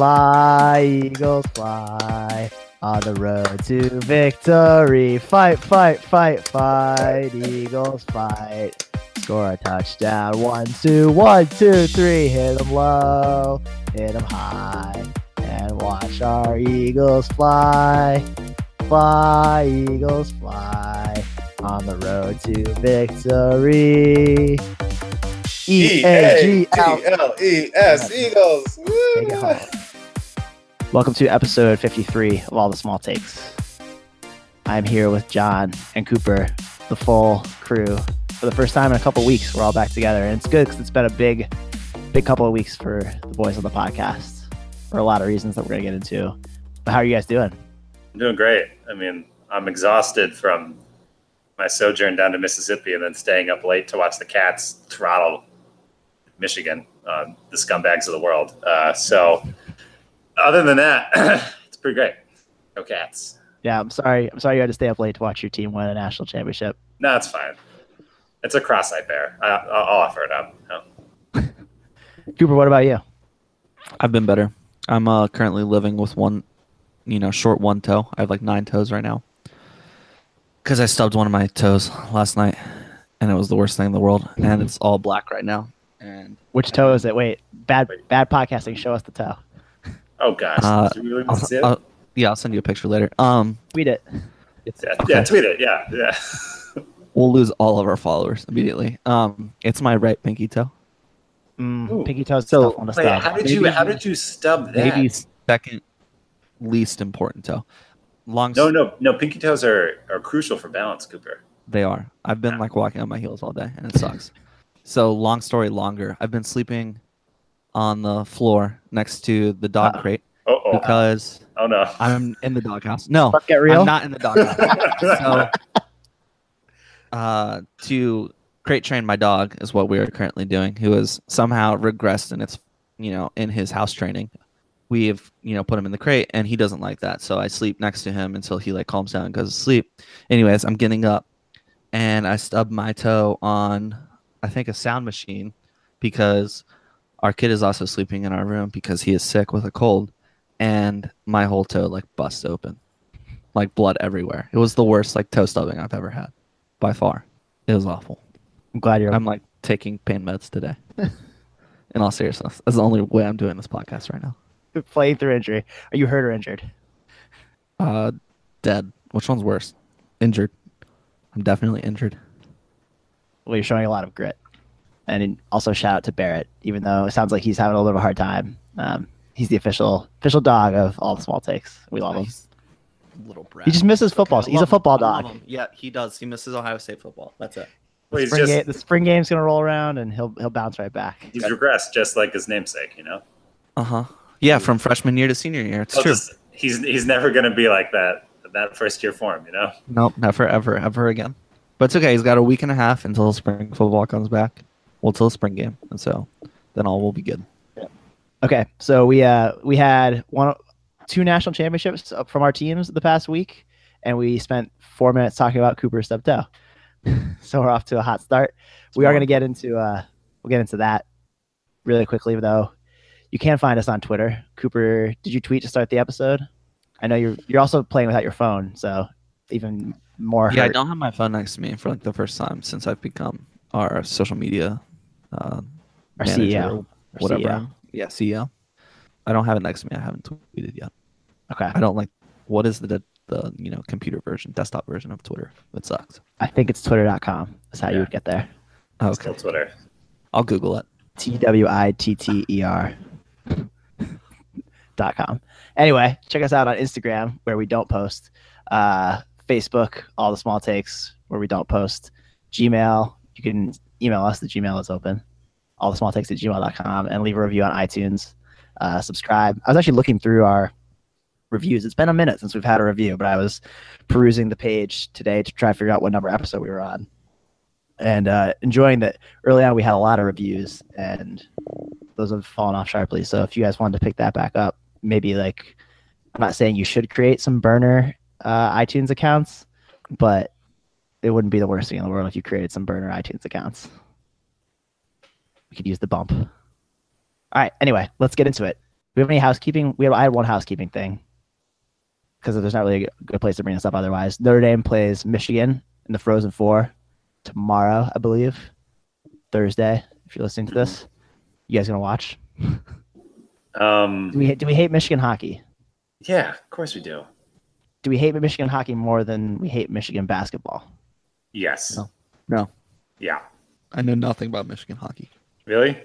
Fly, Eagles, fly. On the road to victory. Fight, fight, fight, fight. Eagles, fight. Score a touchdown. One, two, one, two, three. Hit them low, hit them high. And watch our Eagles fly. Fly, Eagles, fly. On the road to victory. E A G L E S Eagles. Welcome to episode 53 of All the Small Takes. I'm here with John and Cooper, the full crew. For the first time in a couple weeks, we're all back together, and it's good because it's been a big, big couple of weeks for the boys on the podcast for a lot of reasons that we're gonna get into. But how are you guys doing? I'm doing great. I mean, I'm exhausted from my sojourn down to Mississippi and then staying up late to watch the Cats throttle Michigan, uh, the scumbags of the world. Uh, so, other than that, it's pretty great. No Cats. Yeah, I'm sorry. I'm sorry you had to stay up late to watch your team win a national championship. No, it's fine. It's a cross I bear. I, I'll I'll offer it up. No. Cooper, what about you? I've been better. I'm uh, currently living with one, you know, short one toe. I have like nine toes right now. Because I stubbed one of my toes last night, and it was the worst thing in the world. And it's all black right now. And Which toe is it? Wait, bad, Wait. bad podcasting. Show us the toe. Oh gosh, Uh, really I'll, see it? I'll- yeah, I'll send you a picture later. Um, Tweet it. yeah, okay. yeah, tweet it. Yeah, yeah. we'll lose all of our followers immediately. Um, it's my right pinky toe. Mm, pinky toes. So, tough one Wait, stub. how did you how did you stub that? Maybe second least important toe. Long. No, no, no. Pinky toes are, are crucial for balance, Cooper. They are. I've been like walking on my heels all day, and it sucks. so long story longer. I've been sleeping on the floor next to the dog Uh-oh. crate Oh, oh, because oh no. I'm in the doghouse. No, get real. I'm not in the doghouse. so, uh, to crate train my dog is what we are currently doing. Who has somehow regressed in its, you know, in his house training. We have, you know, put him in the crate, and he doesn't like that. So I sleep next to him until he like calms down and goes to sleep. Anyways, I'm getting up, and I stub my toe on, I think, a sound machine, because our kid is also sleeping in our room because he is sick with a cold, and my whole toe like busts open, like blood everywhere. It was the worst like toe stubbing I've ever had, by far. It was awful. I'm glad you're. I'm like taking pain meds today. In all seriousness, that's the only way I'm doing this podcast right now. playing through injury. Are you hurt or injured? Uh, dead. Which one's worse? Injured. I'm definitely injured. Well, you're showing a lot of grit. And also shout out to Barrett, even though it sounds like he's having a little bit of a hard time. Um, he's the official official dog of all the small takes. We love him. Little brat. He just misses football. He's a football dog. Yeah, he does. He misses Ohio State football. That's it. Well, The spring, just game, the spring game's gonna roll around and he'll he'll bounce right back. he's regressed, just like his namesake. You know. Uh huh. Yeah, from freshman year to senior year. It's Well, true. just- he's he's never gonna be like that that first year form. You know. Nope, never, ever, ever again. But it's okay. He's got a week and a half until spring football comes back. Well, till the spring game, and so then all will be good. Okay, so we uh we had one two national championships from our teams the past week, and we spent four minutes talking about Cooper stub toe. so we're off to a hot start. We are going to get into uh we'll get into that really quickly though. You can find us on Twitter. Cooper, did you tweet to start the episode? I know you're you're also playing without your phone, so even more. Yeah, I don't have my phone next to me for like the first time since I've become our social media uh, Our manager CEO. or Our whatever. CEO. Yeah, CEO. I don't have it next to me. I haven't tweeted yet. Okay, I don't like. What is the the you know computer version, desktop version of Twitter? It sucks. I think it's twitter.com. That's how you would get there. Okay, Still Twitter. I'll Google it. T W I T T E R dot com. Anyway, check us out on Instagram where we don't post. Uh, Facebook, all the small takes where we don't post. Gmail, you can email us. The Gmail is open. All the small takes at gmail.com and leave a review on iTunes. Uh, subscribe. I was actually looking through our reviews. It's been a minute since we've had a review, but I was perusing the page today to try to figure out what number episode we were on. And uh, enjoying that early on we had a lot of reviews and those have fallen off sharply. So if you guys wanted to pick that back up, maybe like I'm not saying you should create some burner uh, iTunes accounts, but it wouldn't be the worst thing in the world if you created some burner iTunes accounts. We could use the bump. All right. Anyway, let's get into it. we have any housekeeping? We have, I had one housekeeping thing because there's not really a good place to bring this up otherwise. Notre Dame plays Michigan in the Frozen Four tomorrow, I believe, Thursday. If you're listening to this, you guys gonna watch? Um, Do we do we hate Michigan hockey? yeah, of course we do. Do we hate Michigan hockey more than we hate Michigan basketball? Yes. No. No. Yeah. I know nothing about Michigan hockey. Really?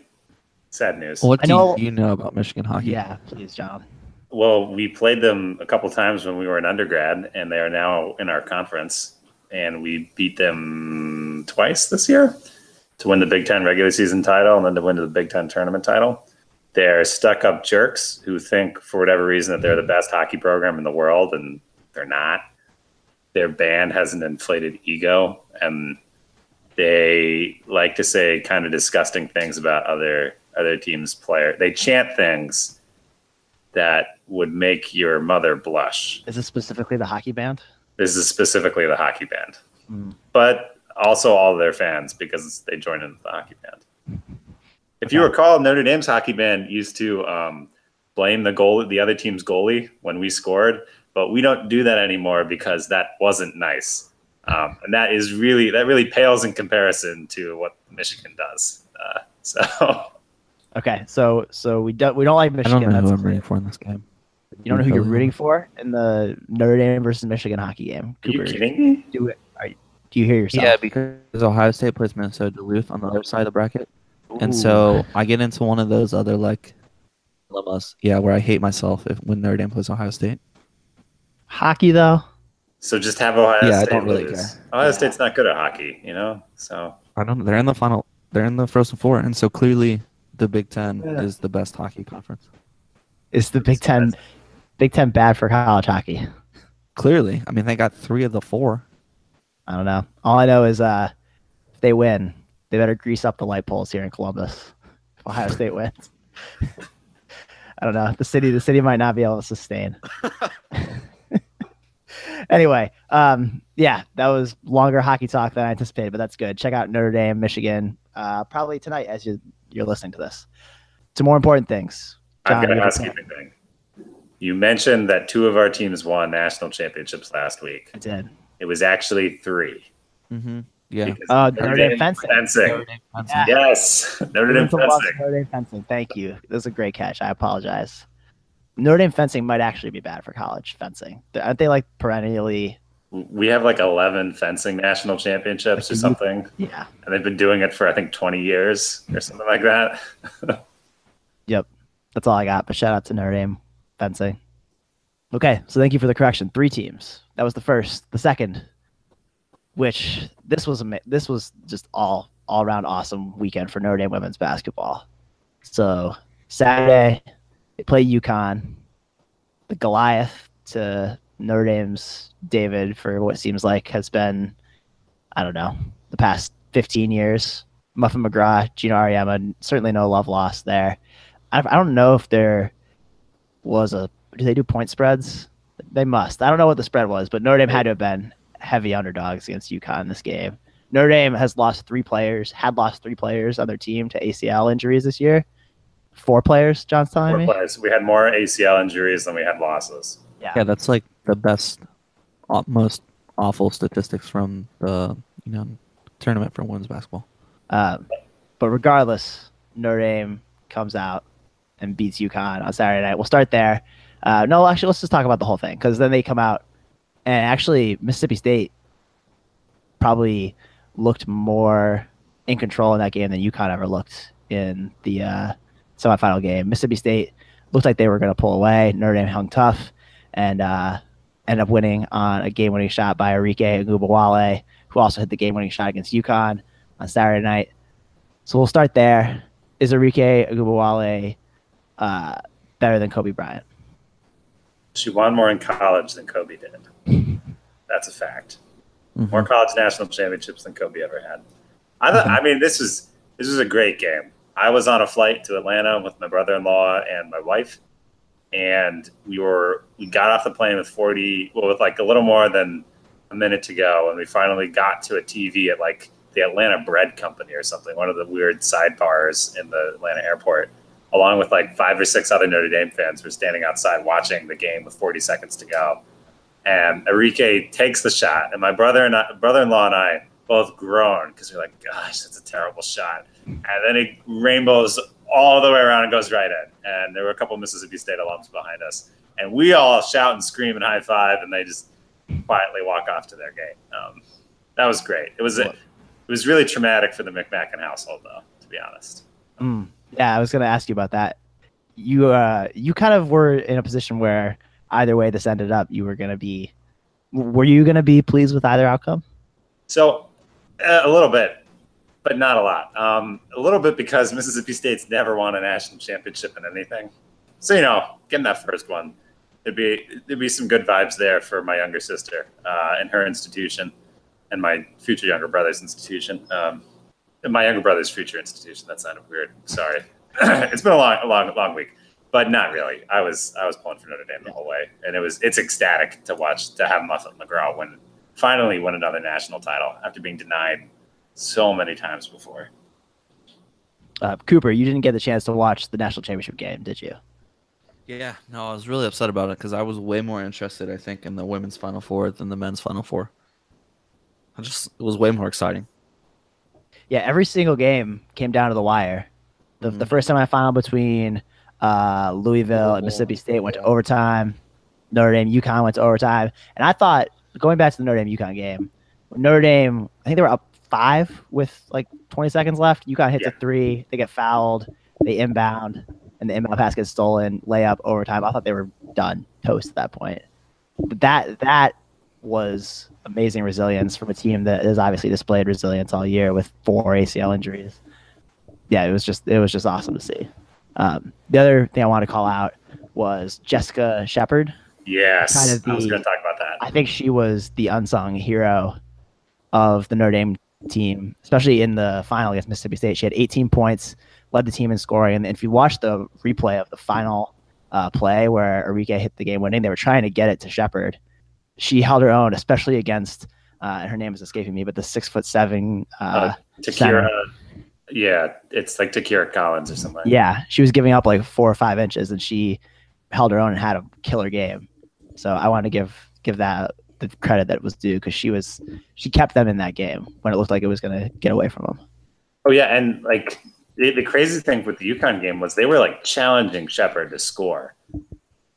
Sad news. What I do know- you know about Michigan hockey? Yeah, please, John. Well, we played them a couple times when we were in undergrad, and they are now in our conference. And we beat them twice this year to win the Big Ten regular season title and then to win the Big Ten tournament title. They're stuck up jerks who think, for whatever reason, that they're the best hockey program in the world, and they're not. Their band has an inflated ego, and they like to say kind of disgusting things about other other teams' player. They chant things that would make your mother blush. Is this specifically the hockey band? This is specifically the hockey band, Mm. but also all their fans because they joined into the hockey band. If you recall, Notre Dame's hockey band used to um, blame the goal, the other team's goalie when we scored, but we don't do that anymore because that wasn't nice, um, and that is really that really pales in comparison to what Michigan does. Uh, so Okay, so so we don't we don't like Michigan. I Michigan. don't know who I'm rooting for in this game. You don't know who you're rooting for in the Notre Dame versus Michigan hockey game. are you kidding me? do it. Are you, do you hear yourself? Yeah, because Ohio State plays Minnesota Duluth on the other side of the bracket, and so I get into one of those other like dilemmas. Yeah, where I hate myself if when Notre Dame plays Ohio State. Hockey though. So just have Ohio Yeah, I State don't really lose. care. Ohio Yeah. State's not good at hockey, you know. So I don't. know. They're in the final. They're in the Frozen Four, and so clearly the Big Ten Yeah. is the best hockey conference. Is the Big Ten Big Ten bad for college hockey? Clearly, I mean they got three of the four. I don't know. All I know is uh, if they win, they better grease up the light poles here in Columbus. If Ohio State wins, I don't know. The city, the city might not be able to sustain. anyway, um, yeah, that was longer hockey talk than I anticipated, but that's good. Check out Notre Dame, Michigan, uh, probably tonight as you you're listening to this. To more important things. I've got John, a you have a thing. You mentioned that two of our teams won national championships last week. I did. It was actually three. Mm-hmm. Yeah. because Oh, Notre Dame fencing. fencing. Yeah. Yes, Notre Dame fencing. Notre Dame fencing. Thank you. This is a great catch. I apologize. Notre Dame fencing might actually be bad for college fencing. Aren't they like perennially? We have like 11 fencing national championships or something, Yeah. and they've been doing it for I think 20 years or something like that. Yep. That's all I got. But shout out to Notre Dame fencing. Okay, so thank you for the correction. Three teams. That was the first. The second, which this was ama- this was just all all around awesome weekend for Notre Dame women's basketball. So Saturday they play UConn, the Goliath to Notre Dame's David for what seems like has been, I don't know, the past 15 years. Muffet McGraw, Geno Auriemma, certainly no love lost there. I, I don't know if there was a. Do they do point spreads? They must. I don't know what the spread was, but Notre Dame had to have been heavy underdogs against UConn in this game. Notre Dame has lost three players, had lost three players on their team to ACL injuries this year. Four players, John's telling Four me. players. We had more ACL injuries than we had losses. Yeah, yeah, that's like the best, most awful statistics from the you know tournament for women's basketball. Um, but regardless, Notre Dame comes out and beats UConn on Saturday night. We'll start there. Uh, no, actually, let's just talk about the whole thing because then they come out and actually Mississippi State probably looked more in control in that game than UConn ever looked in the uh, semifinal game. Mississippi State looked like they were going to pull away. Notre Dame hung tough and uh, ended up winning on a game-winning shot by Arike Ogunbowale, who also hit the game-winning shot against UConn on Saturday night. So we'll start there. Is Arike Ogunbowale uh, better than Kobe Bryant? She won more in college than Kobe did. That's a fact. More college national championships than Kobe ever had. I thought. I mean, this is this is a great game. I was on a flight to Atlanta with my brother-in-law and my wife, and we were we got off the plane with forty, well, with like a little more than a minute to go, and we finally got to a TV at like the Atlanta Bread Company or something, one of the weird sidebars in the Atlanta airport. along with like five or six other Notre Dame fans, were standing outside watching the game with 40 seconds to go. And Arike takes the shot, and my brother and I, brother-in-law and I both groan because we're like, "Gosh, that's a terrible shot." And then it rainbows all the way around and goes right in. And there were a couple Mississippi State alums behind us, and we all shout and scream and high five, and they just quietly walk off to their gate. Um, that was great. It was it was really traumatic for the McMacken household, though, to be honest. Mm. Yeah, I was going to ask you about that. You uh, you kind of were in a position where either way this ended up, you were going to be. Were you going to be pleased with either outcome? So, uh, a little bit, but not a lot. Um, a little bit because Mississippi State's never won a national championship in anything. So you know, getting that first one, there'd be there'd be some good vibes there for my younger sister uh, and her institution, and my future younger brother's institution. Um, my younger brother's future institution. That sounded weird. Sorry. it's been a long, a long, long week, but not really. I was I was pulling for Notre Dame the whole way, and it was it's ecstatic to watch to have Muffet McGraw win finally win another national title after being denied so many times before. Uh, Cooper, you didn't get the chance to watch the national championship game, did you? Yeah, no, I was really upset about it because I was way more interested, I think, in the women's final four than the men's final four. I just it was way more exciting. Yeah, every single game came down to the wire. The, Mhm. the first semifinal between uh, Louisville and Mississippi State went to overtime. Notre Dame, UConn went to overtime, and I thought going back to the Notre Dame UConn game, Notre Dame, I think they were up five with like 20 seconds left. UConn hits Yeah. a three, they get fouled, they inbound, and the inbound pass gets stolen, layup, overtime. I thought they were done, toast at that point. But that that was amazing resilience from a team that has obviously displayed resilience all year with four ACL injuries. Yeah, it was just it was just awesome to see. Um, the other thing I want to call out was Jessica Shepard. Yes, Kind of I was going to talk about that. I think she was the unsung hero of the Notre Dame team, especially in the final against Mississippi State. She had 18 points, led the team in scoring. And if you watch the replay of the final uh, play where Arike hit the game winning, they were trying to get it to Shepard. She held her own, especially against, uh, her name is escaping me, but the six foot seven. Uh, Takira, yeah, it's like Takira Collins or something. yeah, she was giving up like four or five inches, and she held her own and had a killer game. So I want to give give that the credit that was due because she was she kept them in that game when it looked like it was going to get away from them. Oh yeah, and like the, the crazy thing with the UConn game was they were like challenging Shepard to score,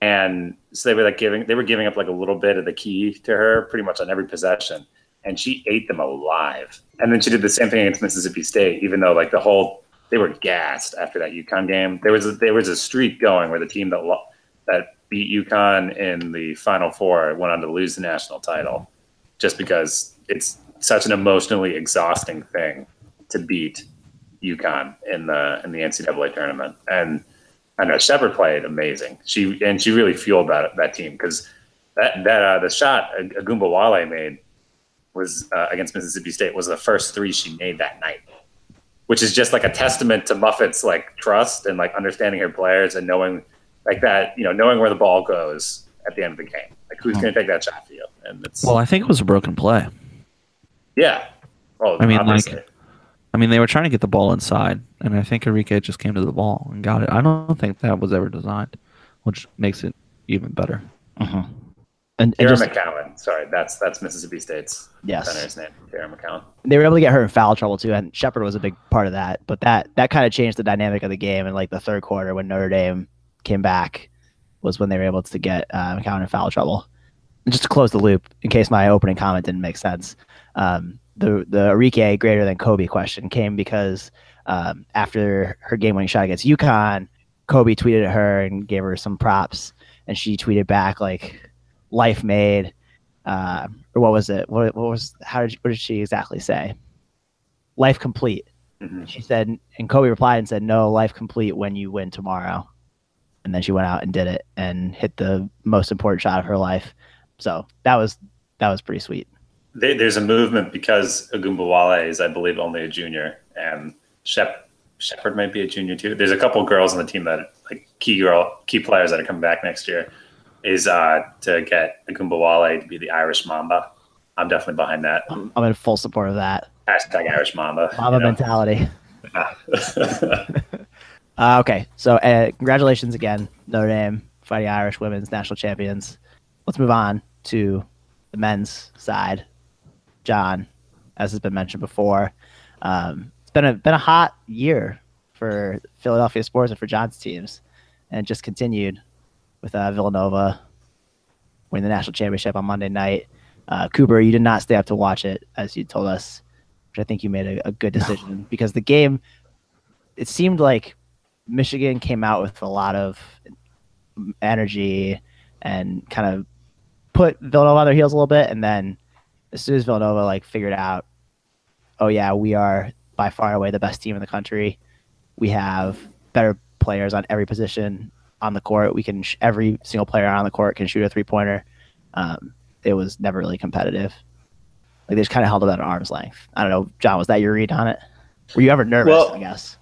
and so they were like giving they were giving up like a little bit of the key to her pretty much on every possession, and she ate them alive. And then she did the same thing against Mississippi State, even though like the whole they were gassed after that UConn game. There was a, there was a streak going where the team that lo- that beat UConn in the Final Four went on to lose the national title, just because it's such an emotionally exhausting thing to beat UConn in the in the NCAA tournament. And I know Shepard played amazing. She and she really fueled that that team because that that uh, the shot Ogunbowale made was uh, against Mississippi State was the first three she made that night, which is just like a testament to Muffet's like trust and like understanding her players and knowing like that you know knowing where the ball goes at the end of the game. Like who's hmm. going to take that shot for you? And it's Well, I think it was a broken play. yeah. Well, I mean, like- I mean, they were trying to get the ball inside, and I think Arike just came to the ball and got it. I don't think that was ever designed, which makes it even better. Mm-hmm. And, and Tara just McCowan. Sorry, that's that's Mississippi State's yes, center's name. Tara McCowan. they were able to get her in foul trouble too, and Shepard was a big part of that. But that that kind of changed the dynamic of the game in like the third quarter when Notre Dame came back was when they were able to get uh, McCowan in foul trouble. And just to close the loop, in case my opening comment didn't make sense, um, the the Arike greater than Kobe question came because um, after her game winning shot against UConn, Kobe tweeted at her and gave her some props, and she tweeted back like "life made." Uh, or what was it? What, what was how did what did she exactly say? Life complete. Mhm. She said, and Kobe replied and said, "No, life complete when you win tomorrow." And then she went out and did it and hit the most important shot of her life. So that was that was pretty sweet. There's a movement because Ogunbowale is, I believe, only a junior, and Shep Shepard might be a junior too. There's a couple girls on the team that like key girl, key players that are coming back next year. Is uh, to get Ogunbowale to be the Irish Mamba. I'm definitely behind that. I'm, I'm in full support of that Hashtag Irish Mamba. Mamba you know? mentality. Uh, okay, so uh, congratulations again, Notre Dame, Fighting Irish women's national champions. Let's move on to the men's side. John, as has been mentioned before, um, it's been a been a hot year for Philadelphia sports and for John's teams, and just continued with uh, Villanova winning the national championship on Monday night. Uh, Cooper, you did not stay up to watch it, as you told us, which I think you made a, a good decision because the game, it seemed like Michigan came out with a lot of energy and kind of put Villanova on their heels a little bit, and then as soon as Villanova like figured out, oh yeah, we are by far away the best team in the country. We have better players on every position on the court. We can sh- every single player on the court can shoot a three pointer. Um, it was never really competitive. Like they just kind of held it at arm's length. I don't know, John. Was that your read on it? Were you ever nervous? Well- I guess.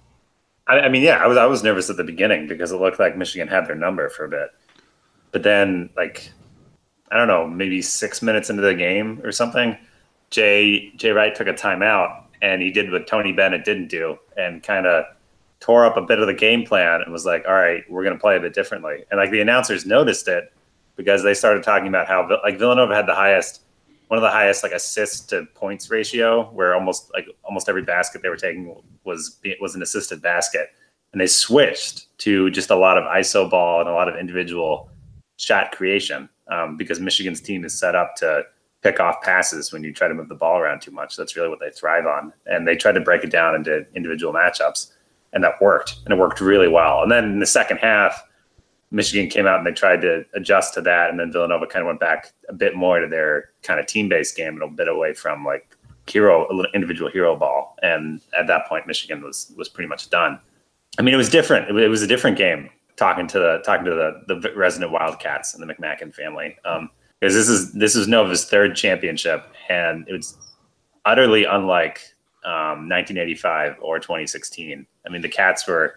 I, I mean, yeah, I was I was nervous at the beginning because it looked like Michigan had their number for a bit, but then like I don't know, maybe six minutes into the game or something, Jay Jay Wright took a timeout and he did what Tony Bennett didn't do and kind of tore up a bit of the game plan and was like, "All right, we're going to play a bit differently." And like the announcers noticed it because they started talking about how like Villanova had the highest one of the highest like assists to points ratio where almost like almost every basket they were taking was was an assisted basket. And they switched to just a lot of iso ball and a lot of individual shot creation um, because michigan's team is set up to pick off passes when you try to move the ball around too much. That's really what they thrive on. And they tried to break it down into individual matchups and that worked and it worked really well. And then in the second half Michigan came out and they tried to adjust to that, and then Villanova kind of went back a bit more to their kind of team-based game a bit away from like hero, individual hero ball. And at that point, Michigan was was pretty much done. I mean, it was different. It, was a different game. Talking to the talking to the the resident Wildcats and the McMackin family, um, because this is this is Nova's third championship, and it was utterly unlike um, 1985 or 2016. I mean, the Cats were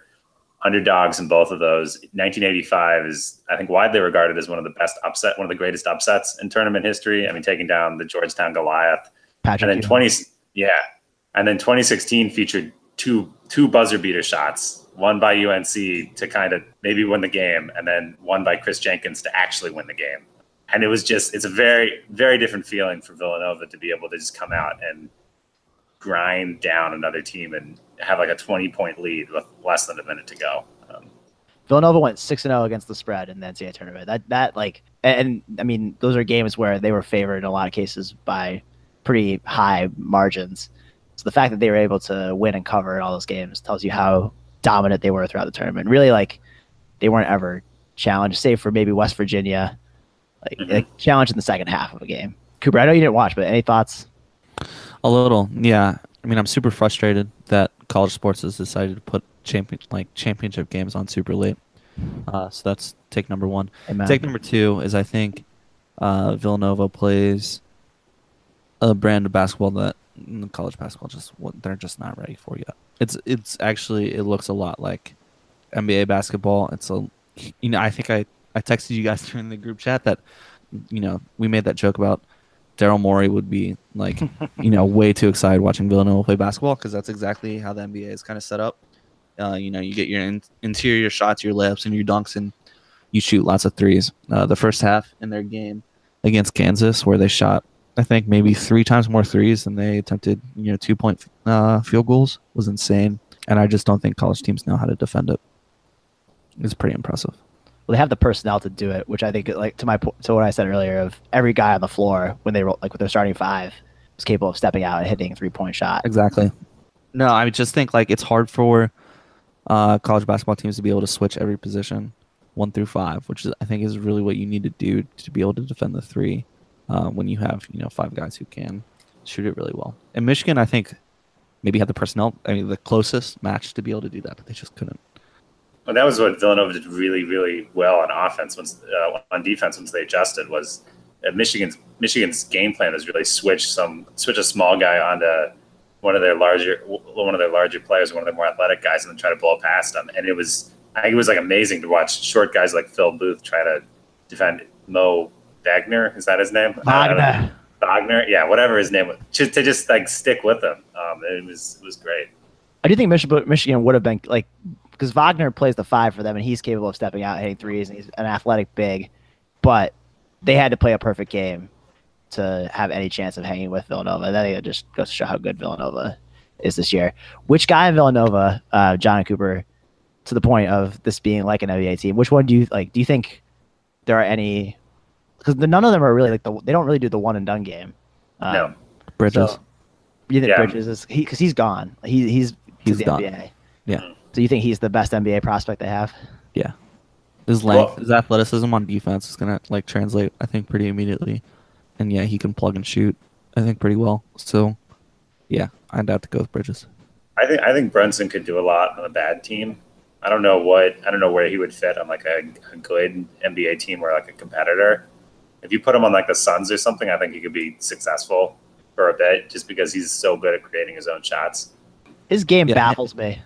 underdogs in both of those. 1985 is, I think, widely regarded as one of the best upset, one of the greatest upsets in tournament history. I mean, taking down the Georgetown Goliath. Patrick, and then 20, yeah, and then 2016 featured two two buzzer beater shots, one by UNC to kind of maybe win the game, and then one by Kris Jenkins to actually win the game. And it was just, it's a very, very different feeling for Villanova to be able to just come out and grind down another team and have like a 20 point lead with less than a minute to go. Um, Villanova went six and zero against the spread in the NCAA tournament. That that like, and, and I mean, those are games where they were favored in a lot of cases by pretty high margins. So the fact that they were able to win and cover in all those games tells you how dominant they were throughout the tournament. Really, like they weren't ever challenged, save for maybe West Virginia, like, Mhm. like challenged in the second half of a game. Cooper, I know you didn't watch, but any thoughts? A little, yeah. I mean, I'm super frustrated that college sports has decided to put champion like championship games on super late. Uh, so that's take number one. Amen. Take number two is I think uh, Villanova plays a brand of basketball that mm, college basketball just they're just not ready for yet. It's it's actually it looks a lot like NBA basketball. It's a you know I think I I texted you guys during the group chat that you know we made that joke about Daryl Morey would be like you know way too excited watching Villanova play basketball because that's exactly how the NBA is kind of set up. Uh, you know, you get your in- interior shots, your layups, and your dunks, and you shoot lots of threes. Uh, the first half in their game against Kansas, where they shot, I think maybe three times more threes than they attempted, you know, two point uh, field goals, was insane. And I just don't think college teams know how to defend it. It's pretty impressive. Well, they have the personnel to do it, which I think, like to my po- to what I said earlier, of every guy on the floor when they roll, like with their starting five, is capable of stepping out and hitting a three point shot. Exactly. No, I just think like it's hard for uh, college basketball teams to be able to switch every position, one through five, which is I think is really what you need to do to be able to defend the three uh, when you have you know five guys who can shoot it really well. And Michigan, I think, maybe had the personnel, I mean, the closest match to be able to do that, but they just couldn't. Well, that was what Villanova did really, really well on offense. Once uh, on defense, once they adjusted, was uh, Michigan's Michigan's game plan was really switch some switch a small guy onto one of their larger one of their larger players, one of their more athletic guys, and then try to blow past them. And it was I think it was like amazing to watch short guys like Phil Booth try to defend Mo Wagner. Is that his name? I don't. Wagner. Wagner, yeah, whatever his name was, just to just like stick with him. Um, it was it was great. I do think Michigan would have been like because Wagner plays the five for them, and he's capable of stepping out, hitting threes, and he's an athletic big. But they had to play a perfect game to have any chance of hanging with Villanova. And I it just goes to show how good Villanova is this year. Which guy in Villanova, uh, John Cooper, to the point of this being like an NBA team? Which one do you like? Do you think there are any? Because none of them are really like the. They don't really do the one and done game. Um, no. Bridges. So, you think Yeah. Bridges is he because he's gone. He he's He's to the done. NBA. Yeah. So you think he's the best NBA prospect they have? Yeah. His length, Well- his athleticism on defense is gonna like translate, I think, pretty immediately. And yeah, he can plug and shoot, I think, pretty well. So, yeah, I'd have to go with Bridges. I think I think Brunson could do a lot on a bad team. I don't know what I don't know where he would fit on like a, a good NBA team or like a competitor. If you put him on like the Suns or something, I think he could be successful for a bit just because he's so good at creating his own shots. His game Yeah. baffles me.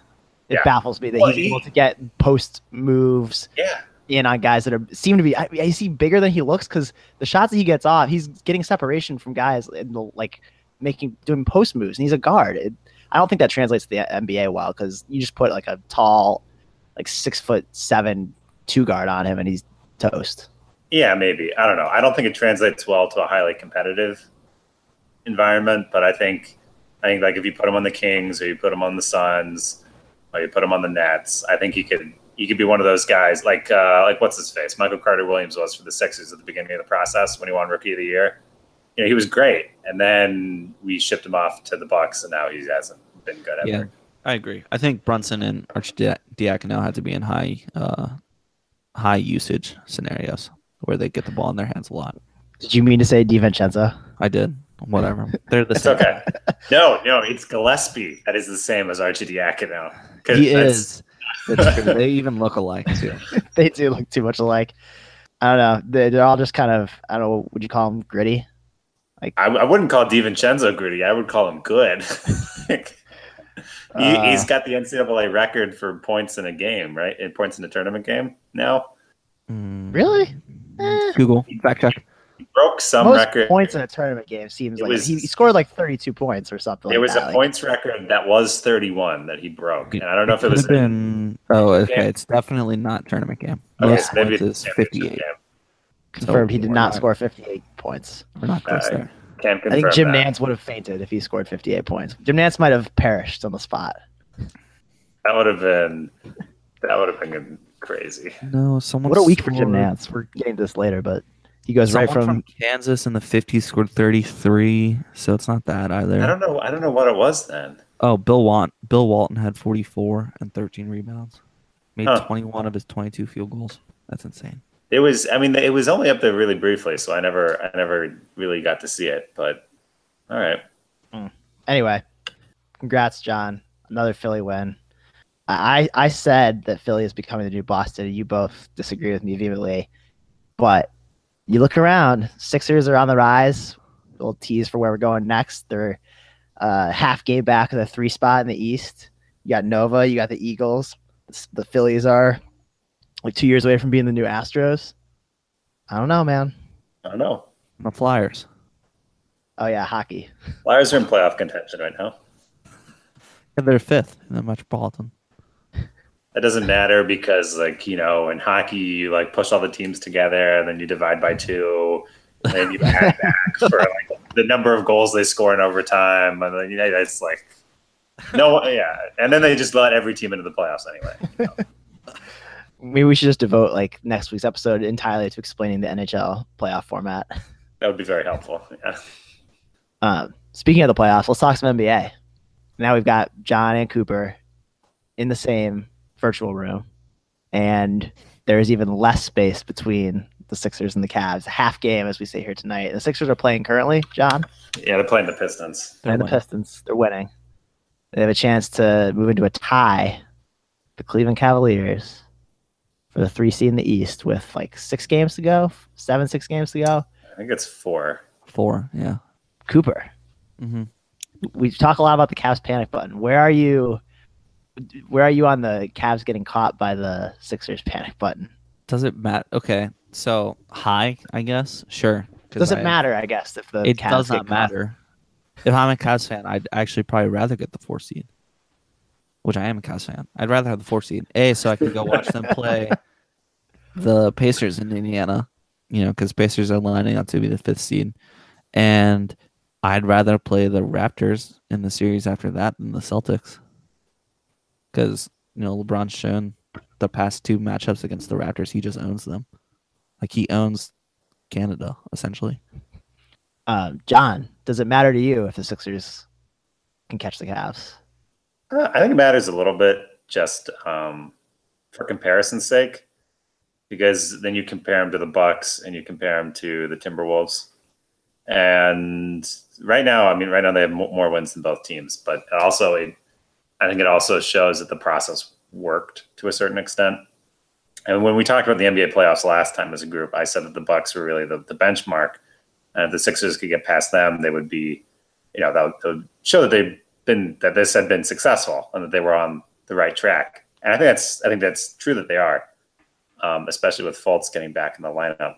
It Yeah. baffles me that Well, he's he- able to get post moves Yeah. in on guys that are seem to be. I, I see bigger than he looks because the shots that he gets off, he's getting separation from guys and like making doing post moves, and he's a guard. It, I don't think that translates to the NBA well because you just put like a tall, like six foot seven two guard on him, and he's toast. Yeah, maybe. I don't know. I don't think it translates well to a highly competitive environment, but I think I think like if you put him on the Kings or you put him on the Suns or you put him on the Nets, I think he could he could be one of those guys like uh, like what's his face? Michael Carter Williams was for the Sixers at the beginning of the process when he won Rookie of the Year. You know, he was great, and then we shipped him off to the Bucks, and now he hasn't been good ever. Yeah, I agree. I think Brunson and Arcidiacono had to be in high, uh, high usage scenarios where they get the ball in their hands a lot. Did you mean to say DiVincenzo? I did. Whatever. They're the It's same. okay. no, no, it's Gillespie that is the same as Arcidiacono. 'Cause He that's- is. It's they even look alike too. they do look too much alike. I don't know. They're, they're all just kind of. I don't know. Would you call them gritty? I, I wouldn't call DiVincenzo gritty. I would call him good. he, Uh, he's got the NCAA record for points in a game, right? In points in a tournament game now. Really? Eh. Google fact check. He broke some Most record. points in a tournament game seems It like was- he, he scored like 32 points or something. It like was that. a Like, points record that was 31 that he broke, and I don't know if it Could was. have been. Oh, okay. Yeah. It's definitely not tournament game. okay, Most maybe points it's is fifty-eight. game. confirmed he did not not- score 58 points. We're not close Uh, there. Can't I think Jim that. Nance would have fainted if he scored 58 points. Jim Nantz might have perished on the spot. That would have been. That would have been crazy. No, someone. What a week for Jim Nantz. We're getting this later, but he goes Someone right from, Kansas in the 50s scored 33, so it's not that either. I don't know. I don't know what it was then. Oh, Bill Want Bill Walton had 44 and 13 rebounds. Made Huh. 21 of his 22 field goals. That's insane. It was. I mean, it was only up there really briefly, so I never, I never really got to see it. But all right. Hmm. anyway. Congrats, John. Another Philly win. I I said that Philly is becoming the new Boston. and You both disagree with me vehemently, but you look around. Sixers are on the rise. Little tease for where we're going next. They're uh, half game back of the three spot in the East. You got Nova. You got the Eagles. The Phillies are like two years away from being the new Astros. I don't know, man. I don't know. The Flyers. Oh yeah, hockey. Flyers are in playoff contention right now. And they're fifth in the Metropolitan. That doesn't matter because, like you know, in hockey, you like push all the teams together, and then you divide by two, and then you add back for like the number of goals they score in overtime, and then you know, it's like no, yeah, and then they just let every team into the playoffs anyway. Maybe we should just devote like next week's episode entirely to explaining the NHL playoff format. That would be very helpful. Yeah. Um, speaking of the playoffs, let's talk some NBA. Now we've got John and Cooper in the same virtual room, and there is even less space between the Sixers and the Cavs. Half game, as we say here tonight. The Sixers are playing currently. John Yeah, they're playing the Pistons. and the. Pistons. They're winning. They have a chance to move into a tie. The Cleveland Cavaliers for the three seed in the East with like six games to go, seven, six games to go. I think it's four. Four, yeah. Cooper, Mm-hmm. we talk a lot about the Cavs panic button. Where are you? Where are you on the Cavs getting caught by the Sixers panic button? Does it matter? Okay, so high, I guess. Sure. Doesn't I- matter, I guess, if the It Cavs does not caught. matter. If I'm a Cavs fan, I'd actually probably rather get the four seed. which I am a Cavs fan, I'd rather have the four seed. A, so I can go watch them play the Pacers in Indiana, you know, because Pacers are lining up to be the fifth seed. And I'd rather play the Raptors in the series after that than the Celtics. Because, you know, LeBron's shown the past two matchups against the Raptors, he just owns them. Like he owns Canada, essentially. Um, John, does it matter to you if the Sixers can catch the Cavs? Uh, I think it matters a little bit just um, for comparison's sake, because then you compare them to the Bucks and you compare them to the Timberwolves, and right now, I mean, right now they have more wins than both teams, but also, it, I think it also shows that the process worked to a certain extent. And when we talked about the NBA playoffs last time as a group, I said that the Bucks were really the, the benchmark, and if the Sixers could get past them, they would be, you know, that would, that would show that they've been that this had been successful and that they were on the right track. And I think that's I think that's true that they are, um, especially with Fultz getting back in the lineup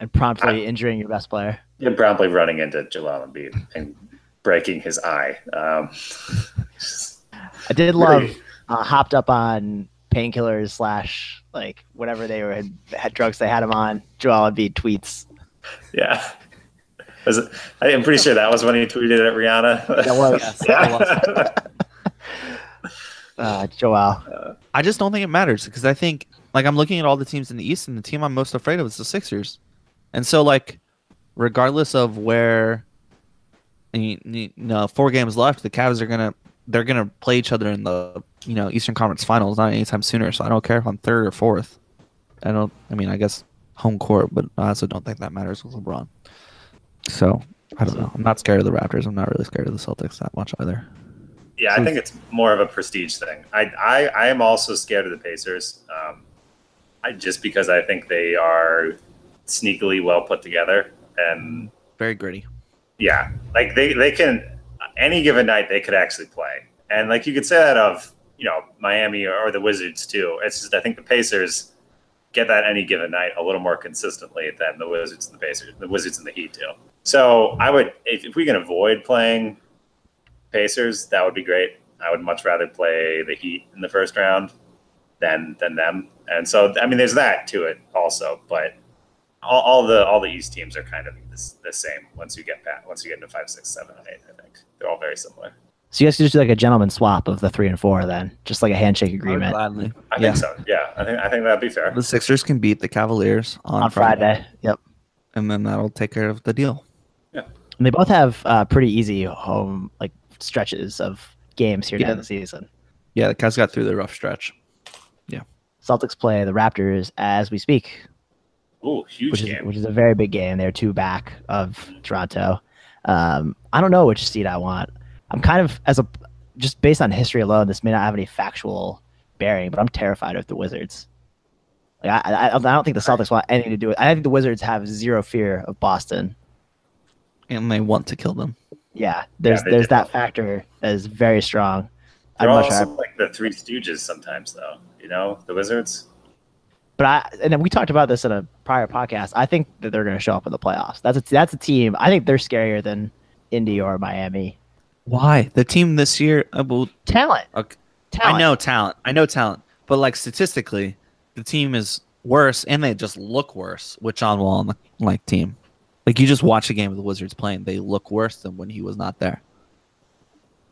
and promptly I, injuring your best player. And promptly running into Joel Embiid and breaking his eye. Um, I did love uh, hopped up on painkillers slash like whatever they were had, had drugs they had him on. Joel Embiid tweets. Yeah. Was it, I'm pretty sure that was when he tweeted at Rihanna. That was. yes, yeah. That was. uh, Joel. I just don't think it matters because I think like I'm looking at all the teams in the East and the team I'm most afraid of is the Sixers. And so, like, regardless of where, you know, four games left, the Cavs are gonna they're gonna play each other in the you know Eastern Conference Finals not anytime sooner. So I don't care if I'm third or fourth. I don't. I mean, I guess home court, but I also don't think that matters with LeBron. So I don't know. I'm not scared of the Raptors. I'm not really scared of the Celtics that much either. Yeah, I think it's more of a prestige thing. I I, I am also scared of the Pacers. Um, I just because I think they are sneakily well put together and very gritty. Yeah, like they they can any given night they could actually play, and like you could say that of you know Miami or, the Wizards too. It's just I think the Pacers get that any given night a little more consistently than the Wizards and the Pacers, the Wizards and the Heat do. So I would, if, if we can avoid playing Pacers, that would be great. I would much rather play the Heat in the first round than than them. And so I mean, there's that to it also, but all, all, the all the East teams are kind of this, the same once you get past once you get into five, six, seven, and eight. I think they're all very similar. So you guys could just do like a gentleman swap of the three and four, then just like a handshake agreement. Gladly. I yeah. think so. Yeah, I think I think that'd be fair. The Sixers can beat the Cavaliers on, on Friday. Friday. Yep. And then that'll take care of the deal. Yeah. And they both have uh, pretty easy home like stretches of games here yeah. during the season. Yeah, the Cavs got through the rough stretch. Yeah. Celtics play the Raptors as we speak. Oh, huge which game. Is, which is a very big game. They're two back of Toronto. Um, I don't know which seed I want. I'm kind of as a just based on history alone. This may not have any factual bearing, but I'm terrified of the Wizards. Like I, I, I don't think the Celtics want anything to do with. I think the Wizards have zero fear of Boston, and they want to kill them. Yeah, there's yeah, there's that factor that is very strong. They're I'd also like the Three Stooges sometimes, though. You know, the Wizards but I and then we talked about this in a prior podcast. I think that they're going to show up in the playoffs. That's a, that's a team. I think they're scarier than Indy or Miami. Why the team this year? Uh, well, talent. Okay. talent. I know talent. I know talent. But like statistically, the team is worse, and they just look worse with John Wall on the like team. Like you just watch a game of the Wizards playing, they look worse than when he was not there.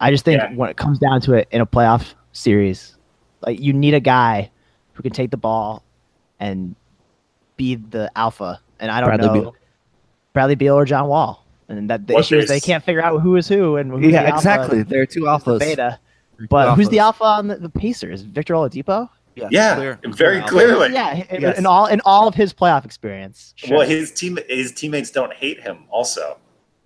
I just think yeah. when it comes down to it in a playoff series, like you need a guy who can take the ball and be the alpha. And I don't Bradley know Beal. Bradley Beal or John Wall. And that the what issue is they can't figure out who is who and who's yeah, exactly. There are two alphas. beta. But who's the alpha on the, the Pacers? Victor Oladipo. Yeah, yeah clear. very clearly. Yeah, yes. in all in all of his playoff experience. Sure. Well, his team his teammates don't hate him, also.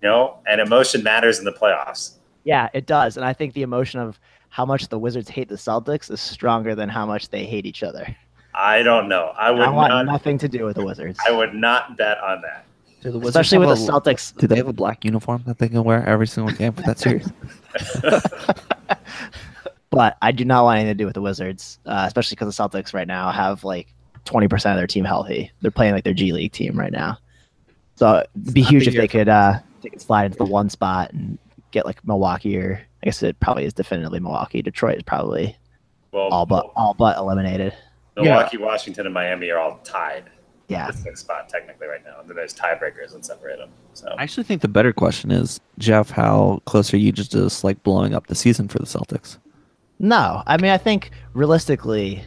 You know, and emotion matters in the playoffs. Yeah, it does, and I think the emotion of how much the Wizards hate the Celtics is stronger than how much they hate each other. I don't know. I would not. I want not, nothing to do with the Wizards. I would not bet on that. Especially with the Celtics. Do they have a black uniform that they can wear every single game for that series? but I do not want anything to do with the Wizards, uh, especially because the Celtics right now have like 20% of their team healthy. They're playing like their G League team right now. So it'd be huge if they could uh, they could slide into the one spot and get like Milwaukee or I guess it probably is definitively Milwaukee. Detroit is probably Well, all but all but eliminated. Milwaukee, Washington, and Miami are all tied. Yeah. The sixth spot technically right now. And then there's tiebreakers that separate them. So I actually think the better question is, Jeff, how close are you just to just like blowing up the season for the Celtics? No, I mean I think realistically,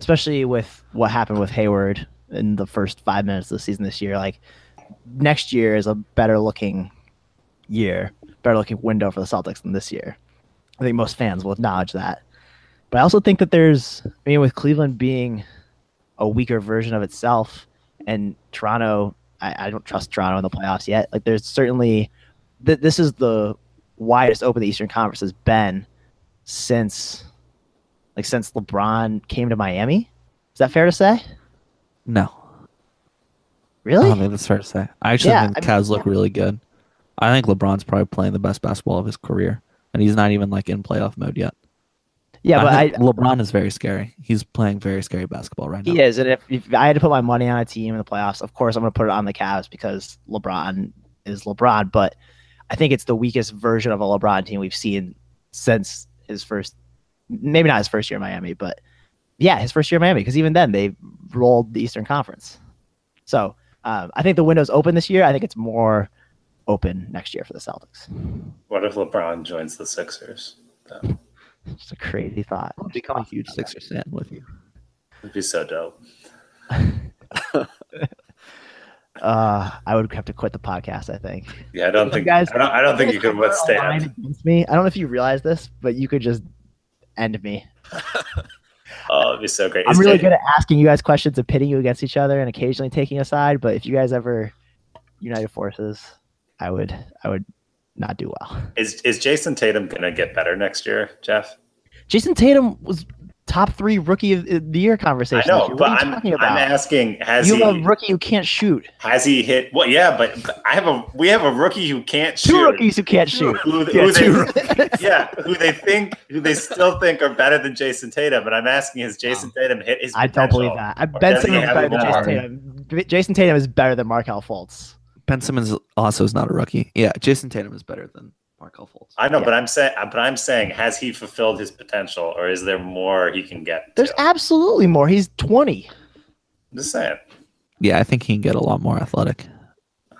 especially with what happened with Hayward in the first five minutes of the season this year, like next year is a better looking year, better looking window for the Celtics than this year. I think most fans will acknowledge that. But I also think that there's, I mean, with Cleveland being a weaker version of itself, and Toronto, I, I don't trust Toronto in the playoffs yet. Like, there's certainly, th- this is the widest open the Eastern Conference has been since, like, since LeBron came to Miami. Is that fair to say? No, Really? I don't think that's fair to say. I actually Yeah, think the I mean, Cavs look really good. I think LeBron's probably playing the best basketball of his career, and he's not even like in playoff mode yet. Yeah, but I, think LeBron is very scary. He's playing very scary basketball right now. He is, and if, if I had to put my money on a team in the playoffs, of course I'm going to put it on the Cavs because LeBron is LeBron. But I think it's the weakest version of a LeBron team we've seen since his first, maybe not his first year in Miami, but yeah, his first year in Miami. Because even then they rolled the Eastern Conference. So um, I think the window's open this year. I think it's more open next year for the Celtics. what if LeBron joins the Sixers? That Just a crazy thought. I'll become a huge Sixers fan with you. would be so dope. Uh, I would have to quit the podcast. I think. Yeah, I don't think guys- I don't, I don't think you could withstand. me. I don't know if you realize this, but you could just end me. Oh, it'd be so great. I'm Is really good at asking you guys questions and pitting you against each other and occasionally taking a side. But if you guys ever united forces, I would I would not do well. Is is Jayson Tatum gonna get better next year, Jeff? Jayson Tatum was top three rookie of the year I conversation. know, but I'm I'm asking has you he have a rookie who can't shoot. has he hit? Well, yeah, but but I have a we have a rookie who can't Two shoot. rookies who can't shoot. Who, Yeah, who two they, yeah, who they think, who they still think are better than Jayson Tatum. And I'm asking, has Jayson Tatum hit his? I don't believe that. I Or Ben does he Simmons better than? Jayson Tatum. Jayson Tatum is better than Markelle Fultz. Ben Simmons also is not a rookie. Yeah, Jayson Tatum is better than Markelle Fultz. I know, Yeah. but I'm saying, but I'm saying, has he fulfilled his potential, or is there more he can get? There's to? absolutely more. He's 20. I'm just saying. Yeah, I think he can get a lot more athletic.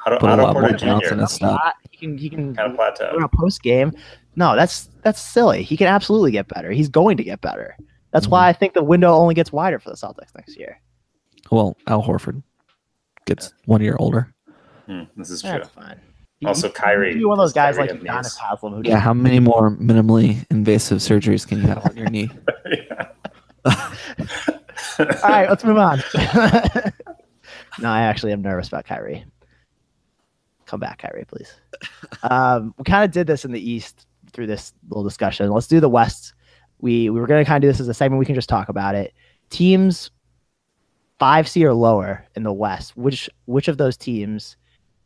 Otto, Put a Otto lot more Porter bounce Jr. in his stuff. He can he can kind of plateau. in a post game. No, that's that's silly. He can absolutely get better. He's going to get better. That's why mm-hmm. I think the window only gets wider for the Celtics next year. Well, Al Horford gets one year older. Hmm, this is true. That's fine. You- Also, you- you Kyrie- can be one of those guys Kyrie like and Giannis. Haslem who Yeah, how many more minimally invasive surgeries can you have on your knee? All right, let's move on. no, I actually am nervous about Kyrie. Come back, Kyrie, please. Um, we kind of did this in the East through this little discussion. Let's do the West. We we were going to kind of do this as a segment. We can just talk about it. Teams five C or lower in the West. Which which of those teams?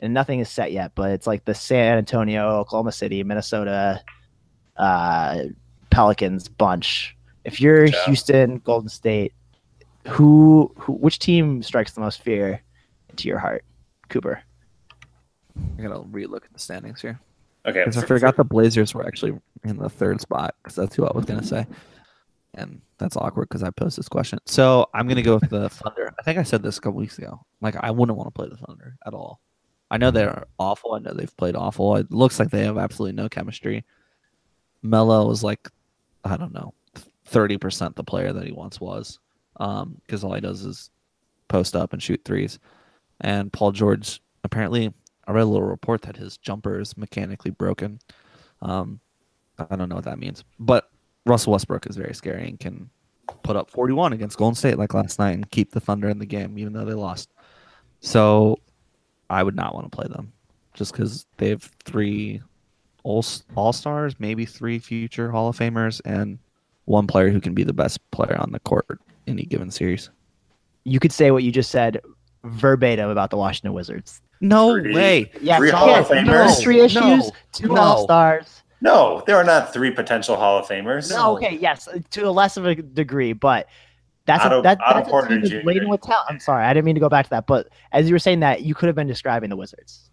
And nothing is set yet, but it's like the San Antonio, Oklahoma City, Minnesota, uh, Pelicans bunch. If you're Yeah. Houston, Golden State, who, who which team strikes the most fear into your heart? Cooper. I gotta relook at the standings here Okay. because I forgot the Blazers were actually in the third spot because that's who I was gonna say, and that's awkward because I posed this question. So I'm gonna go with the Thunder. I think I said this a couple weeks ago. Like I wouldn't want to play the Thunder at all. I know they're awful. I know they've played awful. It looks like they have absolutely no chemistry. Melo is like, I don't know, thirty percent the player that he once was, because all he does is post up and shoot threes. And Paul George apparently, I read a little report that his jumper is mechanically broken. Um, I don't know what that means, but Russell Westbrook is very scary and can put up 41 against Golden State like last night and keep the Thunder in the game even though they lost. So I would not want to play them just because they have three all all stars, maybe three future Hall of Famers, and one player who can be the best player on the court any given series. You could say what you just said verbatim about the Washington Wizards. No Three. way. Yeah, Three so- Hall of yeah, Famers? chemistry No, issues, two no. All Stars. No, there are not three potential Hall of Famers. No, okay, yes, to a less of a degree, but that's Otto- a, that, Otto that's a team that's Jr.. laden with talent. I'm sorry, I didn't mean to go back to that, but as you were saying that, you could have been describing the Wizards.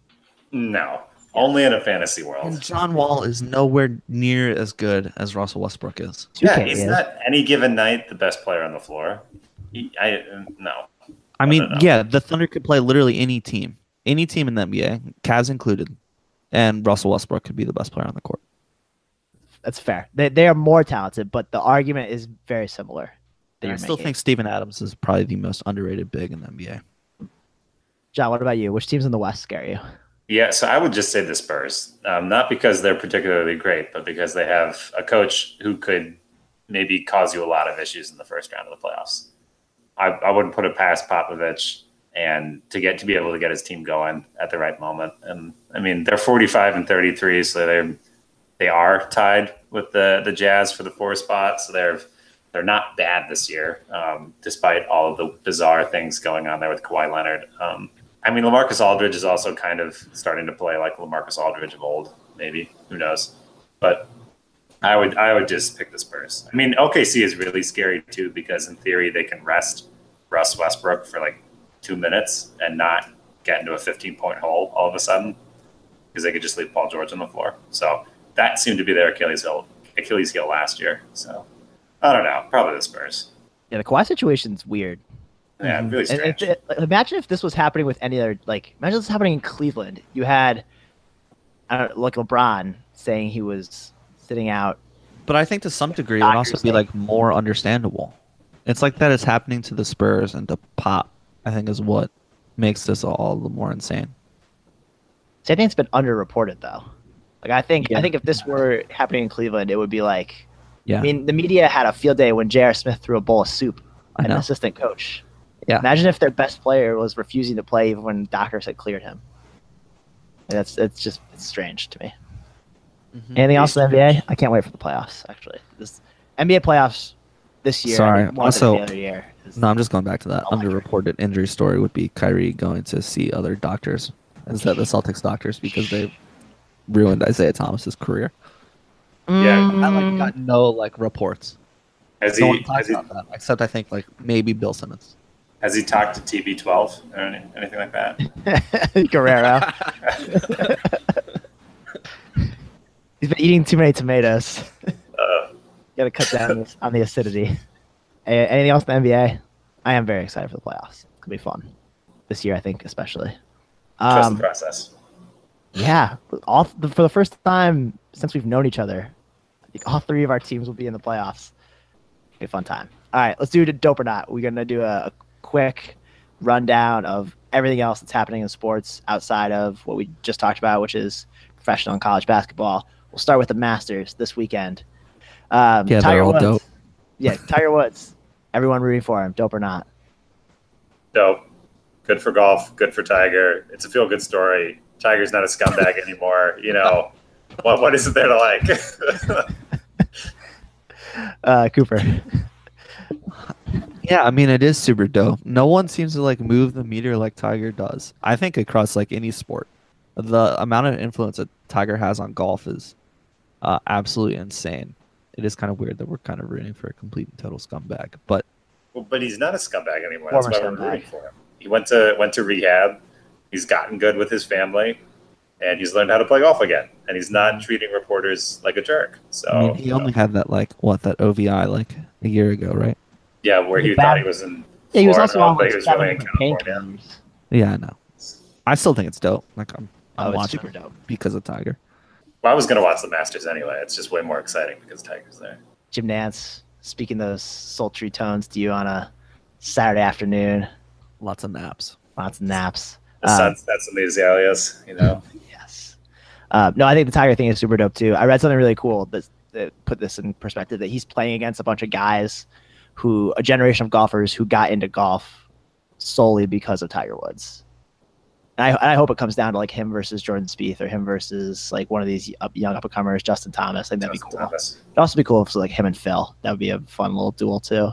No. Only in a fantasy world. And John Wall is nowhere near as good as Russell Westbrook is. Yeah, he's is. not any given night the best player on the floor. He, I no. I mean, don't yeah, the Thunder could play literally any team, any team in the NBA, Cavs included, and Russell Westbrook could be the best player on the court. That's fair. They they are more talented, but the argument is very similar. That I you're still making. think Steven Adams is probably the most underrated big in the NBA. John, what about you? Which teams in the West scare you? Yeah, so I would just say the Spurs, um, not because they're particularly great, but because they have a coach who could maybe cause you a lot of issues in the first round of the playoffs. I, I wouldn't put it past Popovich and to get to be able to get his team going at the right moment. And I mean, they're 45 and 33, so they're they are tied with the the Jazz for the four spot. So they're they're not bad this year, um, despite all of the bizarre things going on there with Kawhi Leonard. Um, I mean, Lamarcus Aldridge is also kind of starting to play like Lamarcus Aldridge of old. Maybe who knows? But I would I would just pick the Spurs. I mean, OKC is really scary too because in theory they can rest Russ Westbrook for like two minutes and not get into a 15 point hole all of a sudden because they could just leave Paul George on the floor. So that seemed to be their Achilles heel Achilles heel last year. So I don't know, probably the Spurs. Yeah, the Kawhi situation's weird. Yeah, Mhm. really And strange. if, like, imagine if this was happening with any other like imagine this happening in Cleveland. You had I don't like LeBron saying he was sitting out. But I think to some degree it would also be like more understandable. It's like that is happening to the Spurs and to Pop. I think is what makes this all the more insane. See, I think it's been underreported though. Like I think Yeah. I think if this were happening in Cleveland, it would be like Yeah, I mean the media had a field day when J.R. Smith threw a bowl of soup I at an assistant coach. Yeah. Imagine if their best player was refusing to play even when doctors had cleared him. That's it's just it's strange to me. Mhm. Anything else in the NBA? I can't wait for the playoffs. Actually, this NBA playoffs this year. Sorry, I think, more than also- the other year. is- No, I'm just going back to that Electric. underreported injury story would be Kyrie going to see other doctors instead of the Celtics doctors because they ruined Isaiah Thomas's career. Yeah. I like Mm, got no like reports. Has no he one talks has he, about that except I think like maybe Bill Simmons. has he talked to TB12 or any, anything like that? Guerrero. He's been eating too many tomatoes. Uh, Got to cut down on the acidity. Anything else in the NBA? I am very excited for the playoffs. It's gonna be fun this year, I think, especially. trust Um, the process. yeah, all for the first time since we've known each other, I think all three of our teams will be in the playoffs. Be a fun time. All right, let's do the dope or not. We're gonna do a, a quick rundown of everything else that's happening in sports outside of what we just talked about, which is professional and college basketball. We'll start with the Masters this weekend. Um, Yeah, Tiger all Woods. dope. Yeah, Tiger Woods. Everyone rooting for him, dope or not. Dope. Good for golf. Good for Tiger. It's a feel good story. Tiger's not a scumbag anymore. You know, what what is it there to like? Uh, Cooper. Yeah, I mean it is super dope. No one seems to like move the meter like Tiger does. I think across like any sport, the amount of influence that Tiger has on golf is uh, absolutely insane. It is kind of weird that we're kind of rooting for a complete and total scumbag, but well, but he's not a scumbag anymore. That's Former why we're rooting for him. He went to went to rehab. He's gotten good with his family, and he's learned how to play golf again. And he's not treating reporters like a jerk. So I mean, he only had that like what that OVI like a year ago, right? yeah, where he Bad- thought he was in. Yeah, he was also on like he was really in California. Yeah, I know. I still think it's dope. Like I'm, I'm Oh, watching super it dope. because of Tiger. Well, I was going to watch the Masters anyway. It's just way more exciting because Tiger's there. Jim Nantz speaking those sultry tones to you on a Saturday afternoon. Lots of naps. Lots of naps. The Um, sunsets and the azaleas, you know. Uh, no, I think the Tiger thing is super dope too. I read something really cool that, that put this in perspective that he's playing against a bunch of guys who, a generation of golfers who got into golf solely because of Tiger Woods. And I, and I hope it comes down to like him versus Jordan Spieth or him versus like one of these up, young up and comers, Justin Thomas. I think that'd be cool. Thomas. It'd also be cool if it was like him and Phil. That would be a fun little duel too.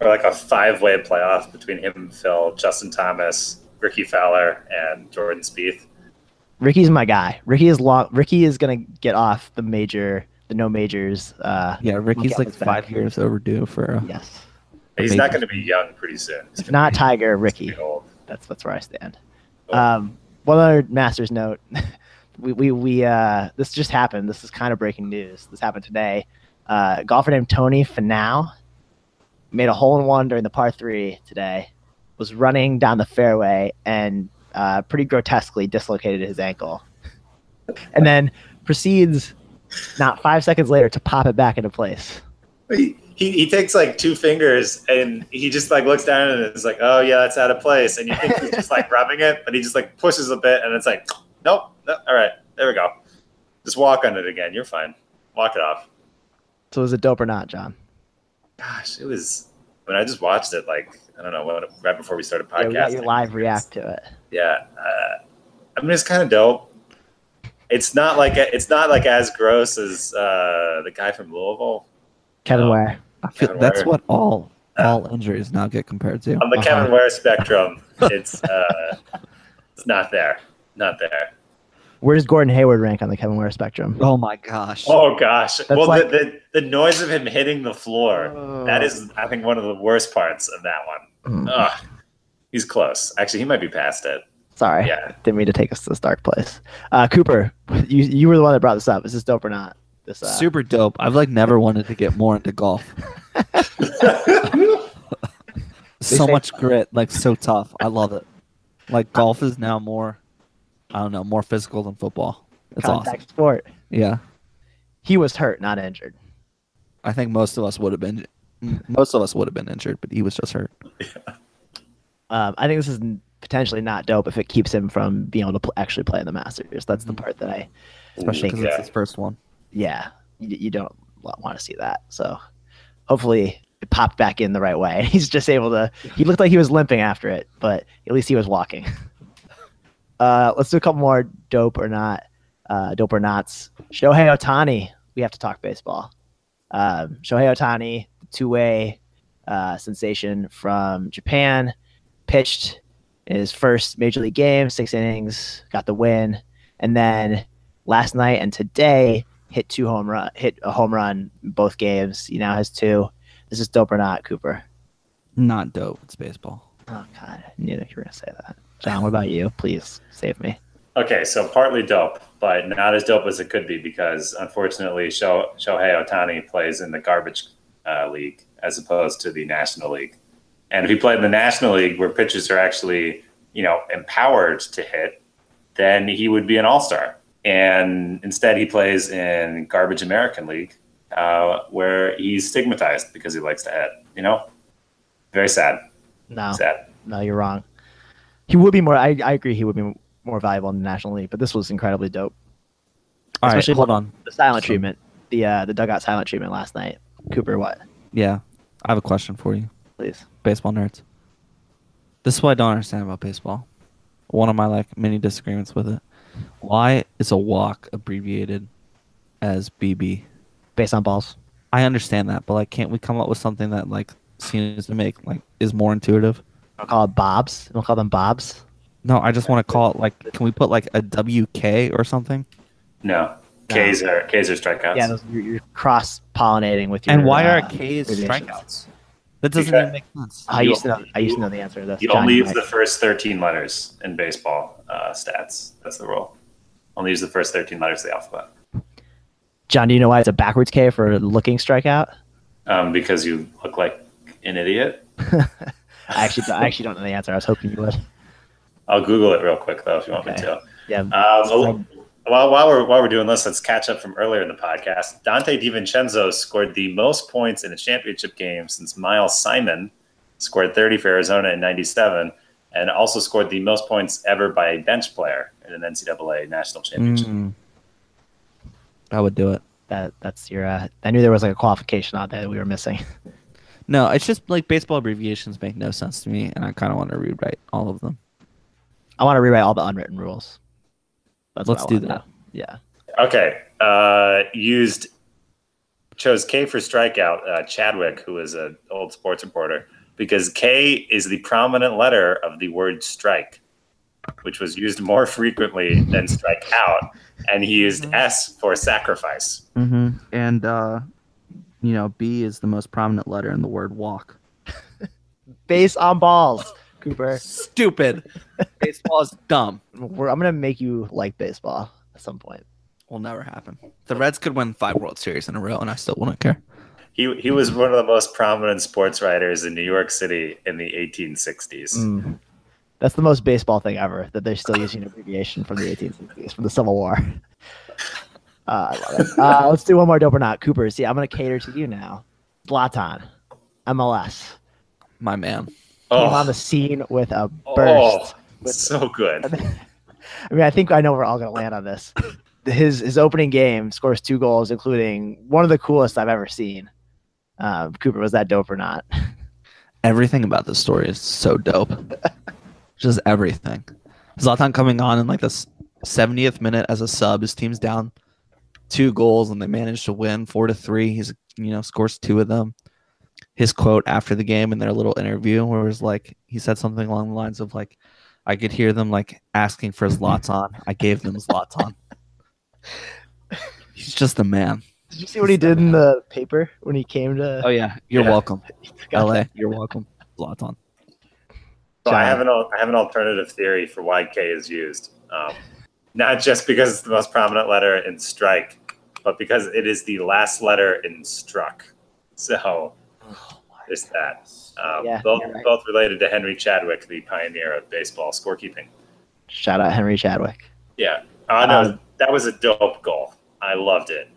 Or like a five way playoff between him and Phil, Justin Thomas, Rickie Fowler, and Jordan Spieth. Rickie's my guy. Rickie is long. Rickie is gonna get off the major, the no majors. Uh, Yeah, Rickie's like his back. five years overdue for. A, yes. He's Maybe. not going to be young pretty soon. He's If not be Tiger, Rickie. That's that's where I stand. Oh. Um, one other Masters note: we we, we uh, this just happened. This is kind of breaking news. This happened today. Uh, golfer named Tony Finau made a hole in one during the par three today. Was running down the fairway and uh, pretty grotesquely dislocated his ankle, and then proceeds not five seconds later to pop it back into place. He, he, he takes like two fingers and he just like looks down and is like, oh yeah, that's out of place. And you think he's just like rubbing it, but he just like pushes a bit and it's like, nope, no, all right, there we go. Just walk on it again. You're fine. Walk it off. So was it dope or not, John? Gosh, it was when I just watched it like I don't know what right before we started Yeah, we got podcasting. your live react to it. Yeah, uh, I mean it's kind of dope. It's not like it's not like as gross as uh, the guy from Louisville. Kevin Oh. Ware. I feel Kevin that's Ware. what all all injuries now get compared to. On the Uh-huh. Kevin Ware spectrum, it's uh, it's not there, not there. Where does Gordon Hayward rank on the Kevin Ware spectrum? Oh my gosh. Oh gosh! well, like- the, the the noise of him hitting the floor Oh. that is, I think, one of the worst parts of that one. Mm. Ugh. He's close. Actually, he might be past it. Sorry, Yeah. didn't mean to take us to this dark place. Uh, Cooper, you you were the one that brought this up. Is this dope or not? This uh, Super dope. I've like never wanted to get more into golf. so say- much grit, like so tough. I love it. Like golf is now more, I don't know, more physical than football. It's contact awesome. sport. Yeah, He was hurt, not injured. I think most of us would have been, most of us would have been injured, but he was just hurt. Um, I think this is potentially not dope if it keeps him from being able to pl- actually play in the Masters. That's the part that I, Especially because Yeah. it's his first one. yeah, you, you don't want to see that. So hopefully it popped back in the right way. He's just able to. He looked like he was limping after it, but at least he was walking. Uh, let's do a couple more dope or not. Uh, dope or nots. Shohei Ohtani. We have to talk baseball. Um, Shohei Ohtani, two-way uh, sensation from Japan, pitched in his first major league game, six innings, got the win, and then last night and today hit two home run, hit a home run both games. He now has two. This is dope or not, Cooper? Not dope. It's baseball. Oh God, I knew that you were gonna say that. John, what about you? Please save me. Okay, so partly dope, but not as dope as it could be because unfortunately, Sho- Shohei Ohtani plays in the garbage uh, league as opposed to the National League. And if he played in the National League, where pitchers are actually, you know, empowered to hit, then he would be an All Star. And instead, he plays in garbage American League, uh, where he's stigmatized because he likes to hit. You know, very sad. No, Sad. no, you're wrong. He would be more. I, I agree. He would be more valuable in the National League, but this was incredibly dope. All right, Especially hold on. The silent So- treatment, the uh, the dugout silent treatment last night. Cooper, what? Yeah, I have a question for you, Please. baseball nerds. This is what I don't understand about baseball. One of my like many disagreements with it. Why is a walk abbreviated as BB? Based on balls. I understand that, but like, can't we come up with something that like seems to make like is more intuitive? We'll call it Bobs. We'll call them Bobs. No, I just want to call it like. Can we put like a WK or something? No. K's are K's are strikeouts. Yeah, those, you're, you're cross pollinating with your. And why are uh, K's strikeouts? That doesn't Because- even make sense. I used to know. I used to know the answer to this. You John, only use might- the first 13 letters in baseball uh, stats. That's the rule. Only use the first 13 letters of the alphabet John, do you know why it's a backwards K for looking strikeout? um, because you look like an idiot. I actually, I actually don't know the answer. I was hoping you would. I'll Google it real quick though if you want me to. Yeah. Um, while, while we're while we're doing this, let's catch up from earlier in the podcast. Donte DiVincenzo scored the most points in a championship game since Miles Simon scored 30 for Arizona in '97, and also scored the most points ever by a bench player in an NCAA national championship. Mm. I would do it. that that's your. Uh, I knew there was like a qualification out there that we were missing. No, it's just like baseball abbreviations make no sense to me, and I kind of want to rewrite all of them. I want to rewrite all the unwritten rules. That's Let's I do wanna that. Yeah. Okay. Uh, used chose K for strikeout. Uh, Chadwick, who is an old sports reporter, because K is the prominent letter of the word strike, which was used more frequently than strike out, and he used S for sacrifice. Mm-hmm. And uh, you know, B is the most prominent letter in the word walk. Base on balls, Cooper. Stupid. Baseball is dumb. We're, I'm gonna make you like baseball. at some point. Will never happen. The Reds could win five World Series in a row, and I still wouldn't care. He he was one of the most prominent sports writers in New York City in the 1860s. Mm. That's the most baseball thing ever that they're still using an abbreviation from the 1860s, from the Civil War. Uh, I love it. Uh, let's do one more dope or not. Cooper, see, I'm going to cater to you now. Zlatan, MLS, My man. Came on the scene with a burst. oh, so good. I mean, I think I know we're all going to land on this. His his opening game scores two goals, including one of the coolest I've ever seen. Um, Cooper, was that dope or not? Everything about this story is so dope. Just everything. Zlatan coming on in like the 70th minute as a sub. His team's down two goals and they manage to win four to three. He's you know scores two of them. His quote after the game in their little interview, where it was like he said something along the lines of like, "I could hear them like asking for Zlatan. I gave them Zlatan." He's just a man. Did you see what he did in the paper when he came to? Oh yeah, you're Yeah. welcome, LA. that. You're welcome, Zlatan. So I have an I have an alternative theory for why K is used. Um, not just because it's the most prominent letter in strike, but because it is the last letter in struck. So there's that. Um, Yeah, both you're right. both related to Henry Chadwick, the pioneer of baseball scorekeeping. Shout out Henry Chadwick. Yeah. Oh no, Um, that was a dope goal. I loved it.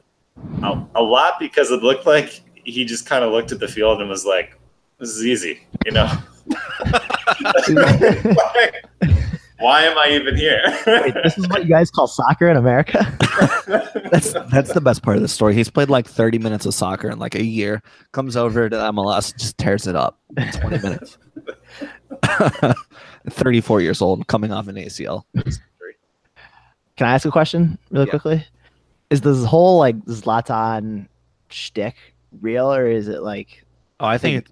A, a lot because it looked like he just kind of looked at the field and was like, "This is easy," you know. why, why am I even here? Wait, this is what you guys call soccer in America? That's that's the best part of the story. He's played like 30 minutes of soccer in like a year. Comes over to MLS, just tears it up in 20 minutes. 34 years old, coming off an ACL. Can I ask a question really Yeah. quickly? Is this whole like Zlatan shtick real, or is it like Oh, I think it's,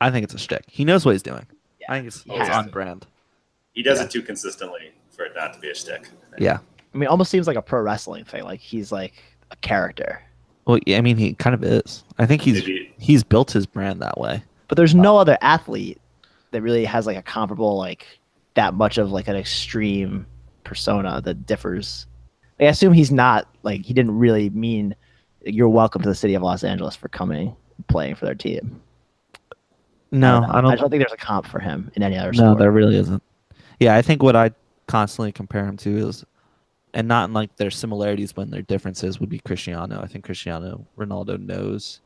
I think it's a shtick. He knows what he's doing. Yeah. I think it's, He it's on brand. He does Yeah. it too consistently for it not to be a shtick. Yeah. I mean, it almost seems like a pro wrestling thing. Like he's like a character, Well, yeah, I mean, he kind of is. I think he's Maybe he's built his brand that way. but there's no other athlete that really has like a comparable like that much of like an extreme persona that differs. Like, I assume he's not like he didn't really mean you're welcome to the city of Los Angeles for coming and playing for their team. No, know. I don't. I don't think there's a comp for him in any other No, sport. there really isn't. Yeah, I think what I constantly compare him to is, and not in like their similarities, but in their differences would be Cristiano. I think Cristiano Ronaldo knows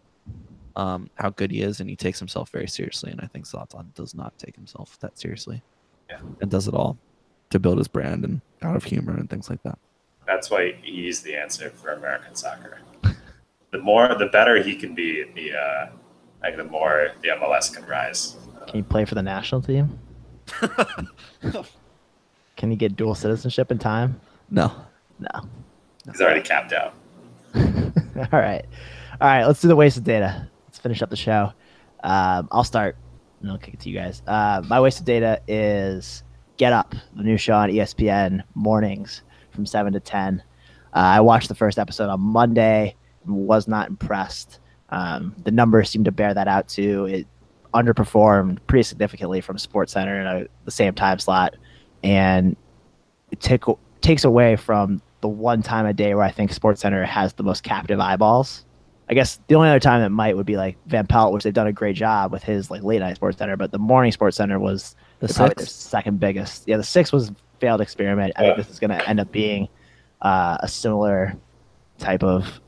um, how good he is, and he takes himself very seriously. And I think Zlatan does not take himself that seriously, Yeah. and does it all to build his brand and out of humor and things like that. that's why he's the answer for American soccer. The more, the better he can be. The uh, like the more the MLS can rise. Can you play for the national team? Can you get dual citizenship in time? No, No. He's already capped out. All right. All right. Let's do the wasted data. Let's finish up the show. Um, I'll start and I'll kick it to you guys. Uh, my wasted data is Get Up, the new show on ESPN mornings from 7 to 10. Uh, I watched the first episode on Monday and was not impressed. Um, the numbers seem to bear that out too. It underperformed pretty significantly from Sports Center in a, the same time slot. And it take, takes away from the one time a day where I think Sports Center has the most captive eyeballs. I guess the only other time that might would be like Van Pelt, which they've done a great job with his like late night Sports Center, but the morning Sports Center was the probably their second biggest. Yeah, the six was failed experiment. I Yeah. think this is going to end up being uh, a similar type of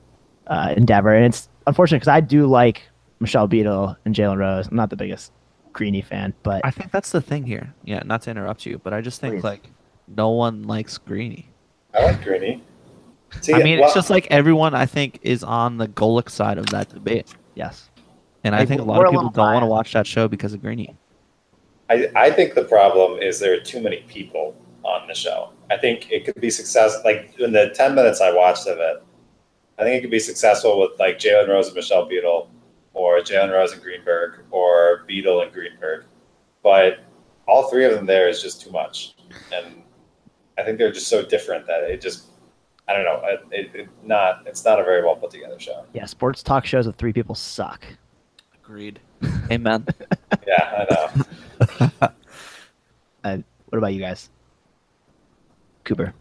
uh, endeavor, and it's unfortunate because I do like Michelle Beadle and Jalen Rose. I'm not the biggest Greeny fan, but I think that's the thing here. Yeah, not to interrupt you, but I just think Please. like no one likes Greeny. I like Greeny. See, I mean, well, it's just like everyone I think is on the Golic side of that debate. yes, And I Like, think a lot of people don't want to watch that show because of Greeny. I, I think the problem is there are too many people on the show. I think it could be success like in the ten minutes I watched of it. I think it could be successful with like Jalen Rose and Michelle Beadle, or Jalen Rose and Greenberg, or Beadle and Greenberg. But all three of them there is just too much, and I think they're just so different that it just I don't know. It, it, it not it's not a very well put together show. yeah, sports talk shows with three people suck. Agreed. Amen. Yeah, I know. Uh, what about you guys? Cooper.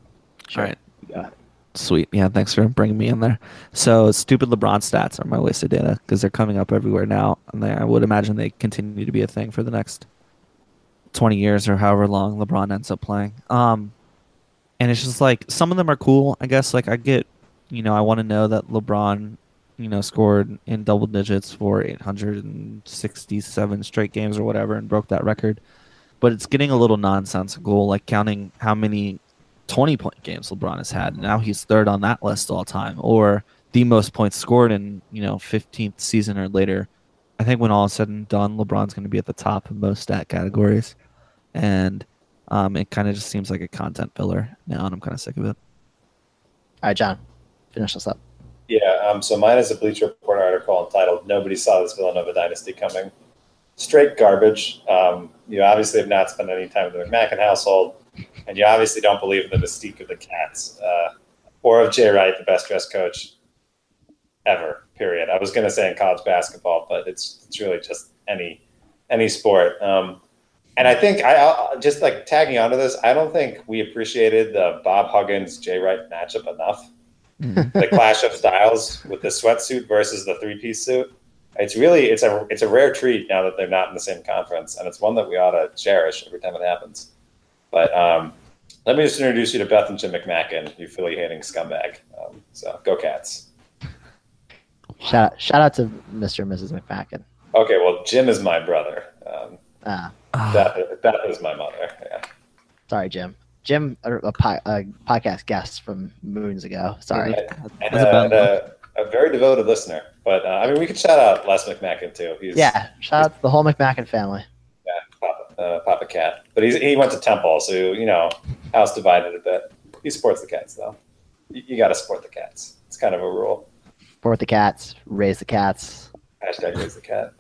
Sure. All right. Sweet. Yeah, thanks for bringing me in there. So, stupid LeBron stats are my wasted data because they're coming up everywhere now, and they, I would imagine they continue to be a thing for the next 20 years or however long LeBron ends up playing. Um, and it's just like some of them are cool, I guess. Like I get, you know, I want to know that LeBron, you know, scored in double digits for 867 straight games or whatever and broke that record. But it's getting a little nonsensical, like counting how many 20 point games LeBron has had. Now he's third on that list all time, or the most points scored in, you know, 15th season or later. I think when all is said and done, LeBron's going to be at the top of most stat categories. And um, it kind of just seems like a content filler now, and I'm kind of sick of it. All right, John, finish this up. Yeah, um, so mine is a Bleacher Report article entitled "Nobody Saw This Villanova Dynasty Coming." Straight garbage. Um, you obviously have not spent any time in the McMacken household, and you obviously don't believe in the mystique of the Cats uh, or of Jay Wright, the best dressed coach ever. Period. I was going to say in college basketball, but it's it's really just any any sport. Um, and I think I I'll, just like tagging onto this. I don't think we appreciated the Bob Huggins Jay Wright matchup enough. Mm-hmm. the clash of styles with the sweatsuit versus the three piece suit. It's really it's a it's a rare treat now that they're not in the same conference, and it's one that we ought to cherish every time it happens. But um, let me just introduce you to Beth and Jim McMacken, you Philly hating scumbag. Um, so go Cats. Shout out, shout out to Mr. and Mrs. McMacken. Okay, well Jim is my brother. Um, Ah, Beth, Beth is my mother. Yeah. sorry, Jim. Jim, a, a, a, podcast guest from moons ago. Sorry. And, That's uh, and, uh, a very devoted listener. But uh, I mean, we could shout out Les McMacken too. He's Yeah, shout out to the whole McMacken family. Uh, Papa Cat. But he's, he went to Temple, so you know, house divided a bit. He supports the Cats though. You, you got to support the Cats. It's kind of a rule. Support the cats, raise the cats. Hashtag raise the cat.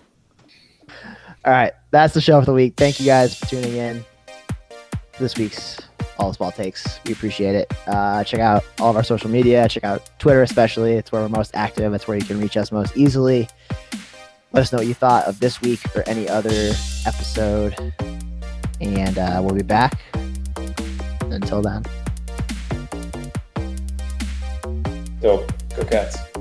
All right, that's the show for the week. Thank you guys for tuning in this week's All the Ball Takes. We appreciate it. Uh, check out all of our social media. Check out Twitter, especially. It's where we're most active. It's where you can reach us most easily. Let us know what you thought of this week or any other episode. And uh, we'll be back. Until then. Dope. Go Cats.